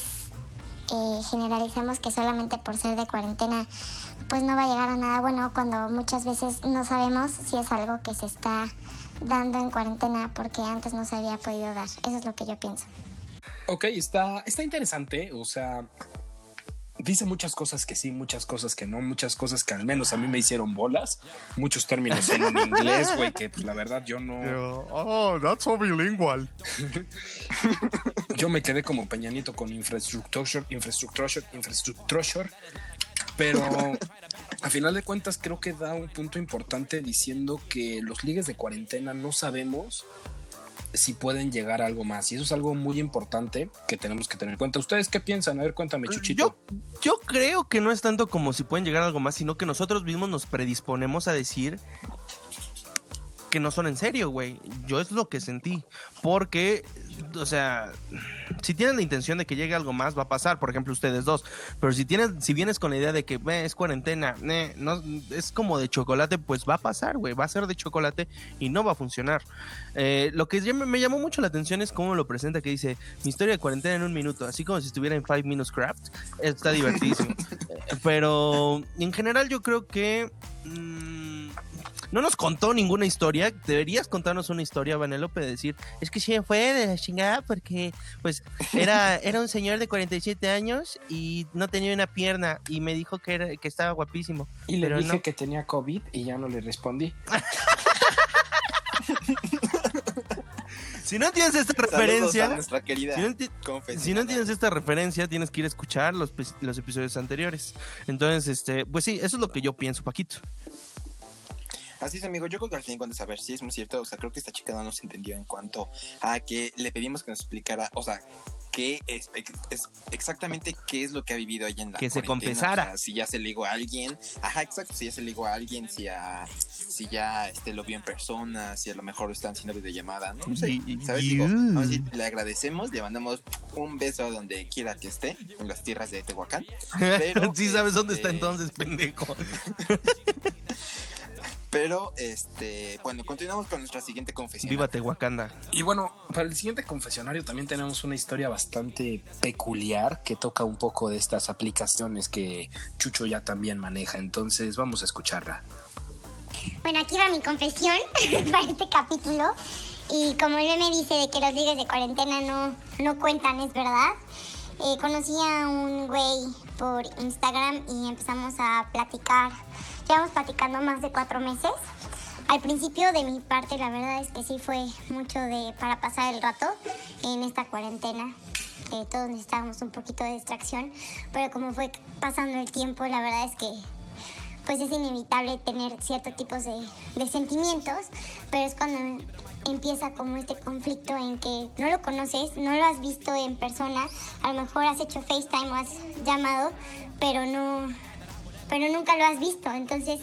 eh, generalizamos que solamente por ser de cuarentena pues no va a llegar a nada bueno cuando muchas veces no sabemos si es algo que se está dando en cuarentena porque antes no se había podido dar. Eso es lo que yo pienso. Ok, está, está interesante, o sea, dice muchas cosas que sí, muchas cosas que no, muchas cosas que al menos a mí me hicieron bolas, muchos términos en [laughs] inglés, güey, que pues, la verdad yo no... oh, that's so bilingual. [laughs] Yo me quedé como Peñanito con infrastructure, infrastructure, infrastructure, pero a final de cuentas creo que da un punto importante diciendo que los ligues de cuarentena no sabemos si pueden llegar a algo más y eso es algo muy importante que tenemos que tener en cuenta. ¿Ustedes qué piensan? A ver, cuéntame, Chuchito. Yo, yo creo que no es tanto como si pueden llegar a algo más, sino que nosotros mismos nos predisponemos a decir que no son en serio, güey. Yo es lo que sentí. Porque, o sea, si tienen la intención de que llegue algo más, va a pasar. Por ejemplo, ustedes dos. Pero si tienes, si vienes con la idea de que "Eh, es cuarentena, eh, no, es como de chocolate, pues va a pasar, güey. Va a ser de chocolate y no va a funcionar. Eh, lo que me, llamó mucho la atención es cómo lo presenta, que dice mi historia de cuarentena en un minuto, así como si estuviera en Five Minutes Craft. Está divertidísimo. [laughs] Pero en general yo creo que mm, no nos contó ninguna historia. Deberías contarnos una historia, Vanelope, de decir, es que sí me fue de la chingada porque pues era, [laughs] era un señor de 47 años y no tenía una pierna y me dijo que, era, que estaba guapísimo. Y le dije no. que tenía COVID y ya no le respondí. [laughs] Si no tienes esta Saludos a referencia, nuestra querida si no, si no tienes esta referencia, tienes que ir a escuchar los, los episodios anteriores. Entonces, este, pues sí, eso es lo que yo pienso, Paquito. Así es, amigo. Yo creo que al fin cuando saber si es muy cierto, o sea, creo que esta chica no nos entendió en cuanto a que le pedimos que nos explicara, o sea, qué es, es- exactamente qué es lo que ha vivido ella en la Que se o sea, si ya se ligó a alguien, ajá, exacto, si ya se ligó a alguien, si ya, si ya este, lo vio en persona, si a lo mejor están haciendo videollamada, no sé, Y- ¿sabes? Digo, vamos a decir, le agradecemos, le mandamos un beso donde quiera que esté, en las tierras de Tehuacán. [laughs] Pero, sí sabes dónde está este, entonces, pendejo. [laughs] Pero, este, bueno, continuamos con nuestra siguiente confesión. Viva Tehuacanda. Y bueno, para el siguiente confesionario también tenemos una historia bastante peculiar que toca un poco de estas aplicaciones que Chucho ya también maneja. Entonces vamos a escucharla. Bueno, aquí va mi confesión [laughs] para este capítulo. Y como él me dice de que los ligues de cuarentena no, no cuentan, es verdad. Eh, conocí a un güey por Instagram y empezamos a platicar. Llevamos platicando más de cuatro meses. Al principio de mi parte la verdad es que sí fue mucho de para pasar el rato en esta cuarentena. Que todos necesitábamos un poquito de distracción. Pero como fue pasando el tiempo, la verdad es que pues es inevitable tener ciertos tipos de, de sentimientos, pero es cuando empieza como este conflicto en que no lo conoces, no lo has visto en persona, a lo mejor has hecho FaceTime o has llamado, pero no, pero nunca lo has visto, entonces,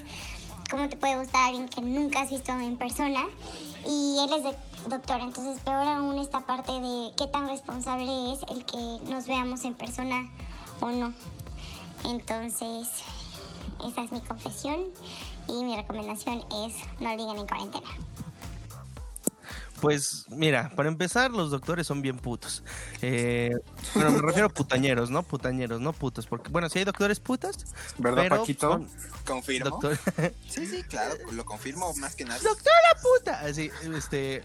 ¿cómo te puede gustar alguien que nunca has visto en persona? Y él es de- doctor, entonces peor aún esta parte de qué tan responsable es el que nos veamos en persona o no. Entonces, esa es mi confesión y mi recomendación es no liguen en cuarentena. Pues mira, para empezar, los doctores son bien putos. Eh, bueno, me refiero a putañeros, ¿no? Putañeros, no putos. Porque, bueno, si hay doctores putas, ¿Verdad, pero Paquito? son- ¿Confirmo? Doctor, [laughs] Sí, sí, claro, lo confirmo más que nada. doctora puta. Así, este.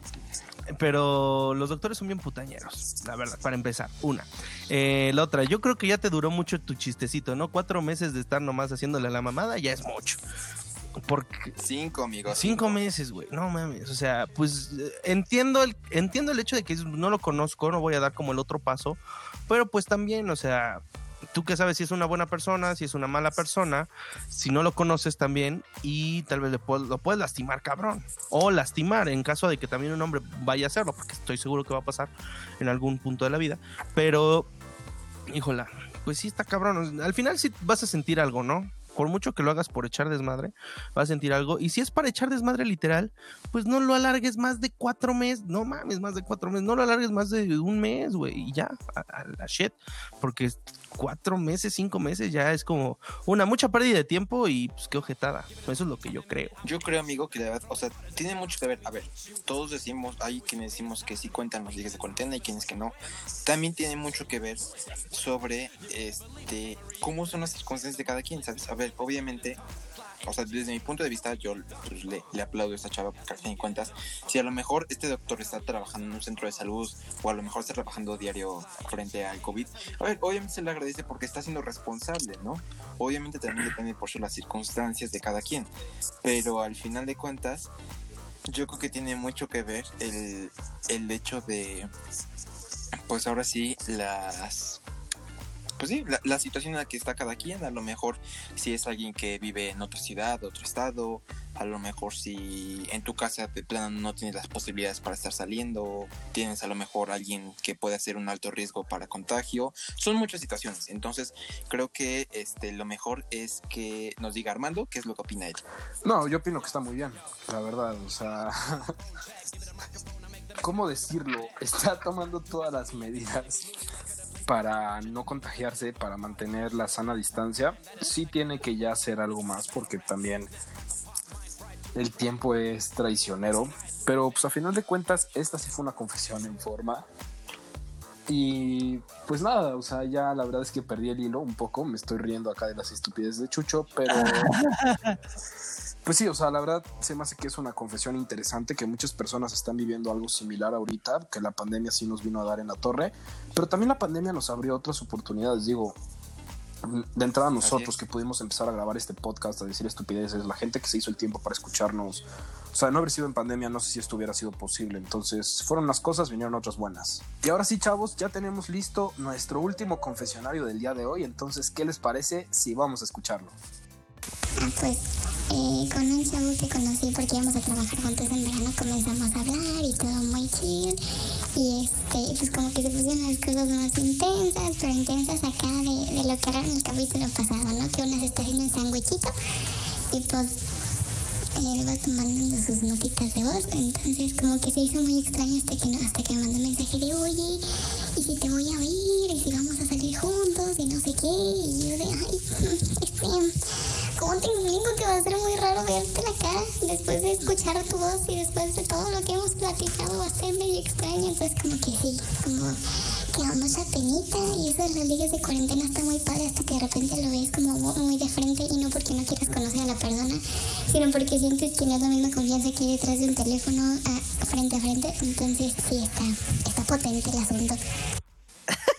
Pero los doctores son bien putañeros, la verdad, para empezar. Una. Eh, la otra, yo creo que ya te duró mucho tu chistecito, ¿no? Cuatro meses de estar nomás haciéndole a la mamada ya es mucho. Porque Cinco, amigos. Cinco meses, güey. No mames. O sea, pues eh, entiendo el, entiendo el hecho de que no lo conozco, no voy a dar como el otro paso. Pero pues también, o sea, tú que sabes si es una buena persona, si es una mala persona, si no lo conoces también y tal vez le puedes- lo puedes lastimar, cabrón. O lastimar en caso de que también un hombre vaya a hacerlo, porque estoy seguro que va a pasar en algún punto de la vida. Pero, híjola, pues sí está cabrón. Al final sí vas a sentir algo, ¿no? Por mucho que lo hagas por echar desmadre, vas a sentir algo. Y si es para echar desmadre literal, pues no lo alargues más de cuatro meses. No mames, más de cuatro meses. No lo alargues más de un mes, güey. Y ya, a, la shit. Porque cuatro meses, cinco meses ya es como una mucha pérdida de tiempo y pues qué ojetada. Eso es lo que yo creo. Yo creo, amigo, que la verdad, o sea, tiene mucho que ver. A ver, todos decimos, hay quienes decimos que sí cuentan los días de cuarentena y quienes que no. También tiene mucho que ver sobre este cómo son las circunstancias de cada quien, ¿sabes? A ver, obviamente, o sea, desde mi punto de vista, yo pues, le, aplaudo a esta chava porque al fin de cuentas, si a lo mejor este doctor está trabajando en un centro de salud o a lo mejor está trabajando diario frente al COVID, a ver, obviamente se le agradece porque está siendo responsable, ¿no? Obviamente también depende por las circunstancias de cada quien, pero al final de cuentas, yo creo que tiene mucho que ver el, el hecho de, pues ahora sí, las pues sí, la, situación en la que está cada quien, a lo mejor si es alguien que vive en otra ciudad, otro estado, a lo mejor si en tu casa de plano no tienes las posibilidades para estar saliendo, tienes a lo mejor alguien que puede hacer un alto riesgo para contagio, son muchas situaciones, entonces creo que este lo mejor es que nos diga Armando qué es lo que opina él. No, yo opino que está muy bien, la verdad, o sea, [laughs] ¿cómo decirlo? Está tomando todas las medidas para no contagiarse, para mantener la sana distancia, sí tiene que ya hacer algo más porque también el tiempo es traicionero, pero pues a final de cuentas esta sí fue una confesión en forma. Y pues nada, o sea, ya la verdad es que perdí el hilo un poco, me estoy riendo acá de las estupideces de Chucho, pero [laughs] pues sí, o sea, la verdad se me hace que es una confesión interesante que muchas personas están viviendo algo similar ahorita, que la pandemia sí nos vino a dar en la torre, pero también la pandemia nos abrió otras oportunidades, digo, de entrada nosotros que pudimos empezar a grabar este podcast, a decir estupideces, la gente que se hizo el tiempo para escucharnos, o sea, no haber sido en pandemia, no sé si esto hubiera sido posible, entonces fueron las cosas, vinieron otras buenas. Y ahora sí, chavos, ya tenemos listo nuestro último confesionario del día de hoy, entonces, ¿qué les parece si vamos a escucharlo? Pues eh, con un chavo que conocí porque íbamos a trabajar juntos en verano comenzamos a hablar y todo muy chill. Y este pues como que se pusieron las cosas más intensas pero intensas acá de, lo que era en el capítulo pasado no que una se está haciendo un sándwichito y pues eh, le va tomando sus notitas de voz. Entonces como que se hizo muy extraño hasta que, hasta que me mandó un mensaje de oye y si te voy a oír y si vamos a salir juntos y no sé qué y yo de ay [laughs] este ¿Cómo te explico que va a ser muy raro verte la cara después de escuchar tu voz y después de todo lo que hemos platicado? Va a ser medio extraño, entonces como que sí, como que da mucha penita y eso de las ligas de cuarentena está muy padre hasta que de repente lo ves como muy de frente y no porque no quieras conocer a la persona, sino porque sientes que no es la misma confianza que hay detrás de un teléfono a, frente a frente, entonces sí, está, está potente el asunto. [laughs]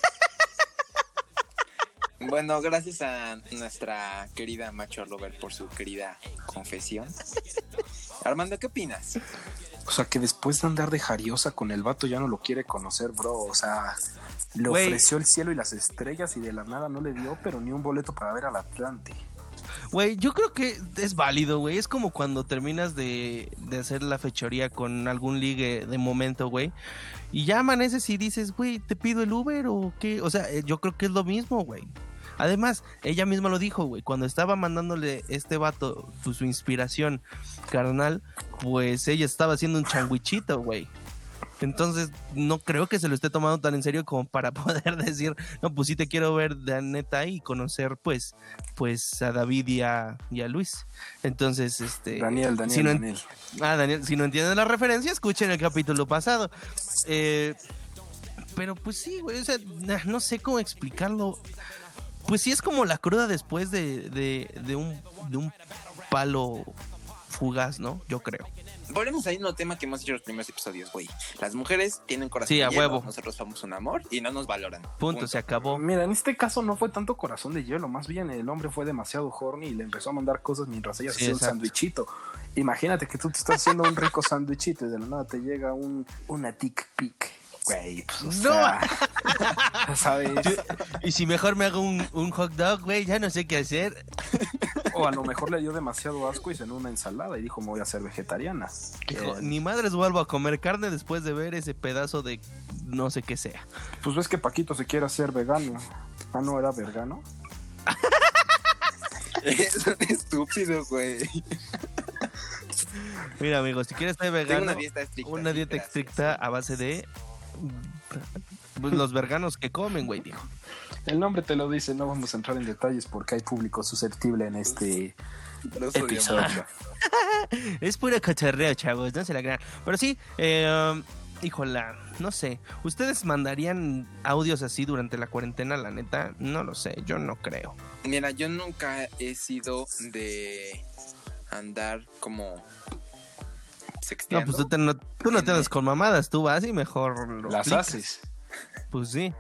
Bueno, gracias a nuestra querida Macho Lover por su querida confesión. Armando, ¿qué opinas? O sea, que después de andar de jariosa con el vato ya no lo quiere conocer, bro. O sea, le ofreció el cielo y las estrellas y de la nada no le dio, pero ni un boleto para ver al Atlante. Güey, yo creo que es válido, güey. Es como cuando terminas de, de hacer la fechoría con algún ligue de momento, güey. Y ya amaneces y dices, güey, ¿te pido el Uber o qué? O sea, eh, yo creo que es lo mismo, güey. Además, ella misma lo dijo, güey. Cuando estaba mandándole este vato pues, su inspiración carnal, pues ella estaba haciendo un changuichito, güey. Entonces, no creo que se lo esté tomando tan en serio como para [laughs] poder decir, no, pues sí te quiero ver de neta y conocer, pues, pues a David y a, y a Luis. Entonces, este. Daniel, Daniel, si no, Daniel. Ah, Daniel, si no entienden la referencia, escuchen el capítulo pasado. Eh, pero pues sí, güey, o sea, no sé cómo explicarlo. Pues sí es como la cruda después de, de, de un, de un palo fugaz, ¿no? Yo creo. Volvemos ahí a un tema que hemos hecho en los primeros episodios, güey. Las mujeres tienen corazón Sí, de a hielo, huevo. Nosotros somos un amor y no nos valoran. Punto, se acabó. Mira, en este caso no fue tanto corazón de hielo, más bien el hombre fue demasiado horny y le empezó a mandar cosas mientras ella se Sí, hacía un sándwichito. Imagínate que tú te estás haciendo un rico [laughs] sándwichito y de la nada te llega un, una tic pic. Güey, pues, o No. sea, [laughs] ¿sabes? Y si mejor me hago un, un hot dog, güey, ya no sé qué hacer. O a lo mejor le dio demasiado asco y cenó una ensalada y dijo, me voy a ser vegetariana. Dijo, Eh, ni madres vuelvo a comer carne después de ver ese pedazo de no sé qué sea. pues ves que Paquito se quiere hacer vegano. Ah, no, era vegano. [laughs] Es un estúpido, güey. Mira, amigos, si quieres ser Tengo vegano, una dieta estricta. una dieta estricta a base de pues, los veganos que comen, güey, dijo. El nombre te lo dice, no vamos a entrar en detalles porque hay público susceptible en este episodio. [laughs] Es puro cotorreo, chavos, no se la crean. Pero sí, eh, híjola, no sé. ¿Ustedes mandarían audios así durante la cuarentena, la neta? No lo sé, yo no creo. Mira, yo nunca he sido de andar como No, pues tú, te- no, tú no te andas con mamadas, tú vas y mejor lo Las aplicas. haces. Pues sí.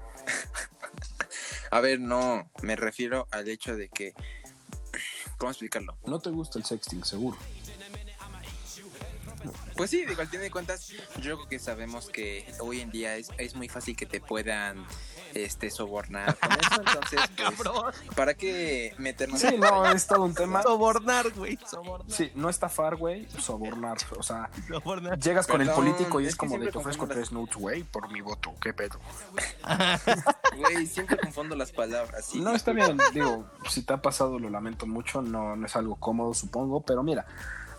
A ver, no, me refiero al hecho de que... ¿Cómo explicarlo? No te gusta el sexting, seguro. Pues sí, digo, al fin de cuentas, yo creo que sabemos que hoy en día es, es muy fácil que te puedan este sobornar con eso, [laughs] entonces, pues, ¿para qué meternos Sí, no, es todo un tema. Sobornar, güey. Sobornar. Sí, no estafar, güey, sobornar. O sea, sobornar. llegas con el político y es como de te ofrezco las- tres nudes, güey, por mi voto. ¿Qué pedo? [laughs] Güey, siempre confundo las palabras. sí, No, está bien. Digo, si te ha pasado, lo lamento mucho. No, no es algo cómodo, supongo. Pero mira,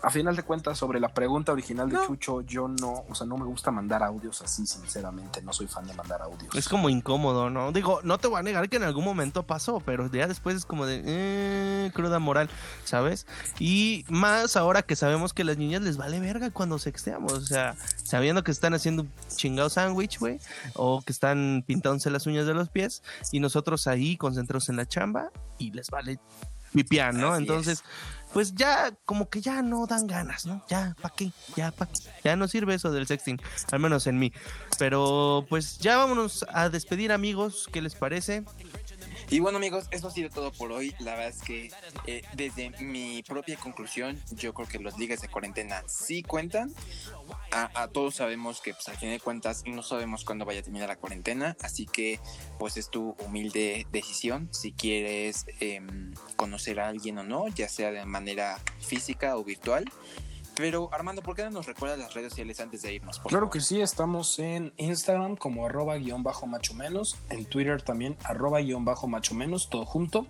a final de cuentas, sobre la pregunta original de Chucho, yo no, o sea, no me gusta mandar audios así, sinceramente. No soy fan de mandar audios. Es como incómodo, ¿no? Digo, no te voy a negar que en algún momento pasó, pero ya después es como de eh, cruda moral, ¿sabes? Y más ahora que sabemos que a las niñas les vale verga cuando sexteamos, o sea, sabiendo que están haciendo un chingado sándwich, güey, o que están pintándose las uñas de los pies, y nosotros ahí concentrados en la chamba y les vale pipián, ¿no? Así Entonces, pues ya, como que ya no dan ganas, ¿no? Ya, ¿pa' qué? Ya, ¿pa' qué? Ya no sirve eso del sexting, al menos en mí. Pero pues ya vámonos a despedir amigos, ¿qué les parece? Y bueno amigos, eso ha sido todo por hoy. La verdad es que eh, desde mi propia conclusión, yo creo que los ligas de cuarentena sí cuentan. A, a todos sabemos que pues al fin de cuentas no sabemos cuándo vaya a terminar la cuarentena, así que pues es tu humilde decisión si quieres em, conocer a alguien o no, ya sea de manera física o virtual. Pero Armando, ¿por qué no nos recuerdas las redes sociales antes de irnos? por Claro favor? que sí, estamos en Instagram como arroba guion bajo macho menos, en Twitter también arroba guion bajo macho menos, todo junto.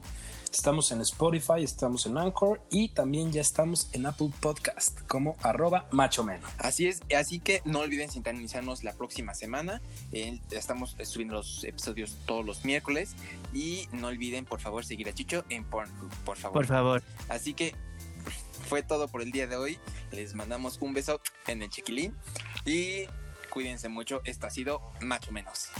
Estamos en Spotify, estamos en Anchor y también ya estamos en Apple Podcast como arroba macho menos. Así es, así que no olviden sintonizarnos la próxima semana. Eh, estamos subiendo los episodios todos los miércoles. Y no olviden, por favor, seguir a Chicho en Pornhub, por favor. Por favor. Así que fue todo por el día de hoy. Les mandamos un beso en el chiquilín. Y cuídense mucho. Esto ha sido Macho Menos.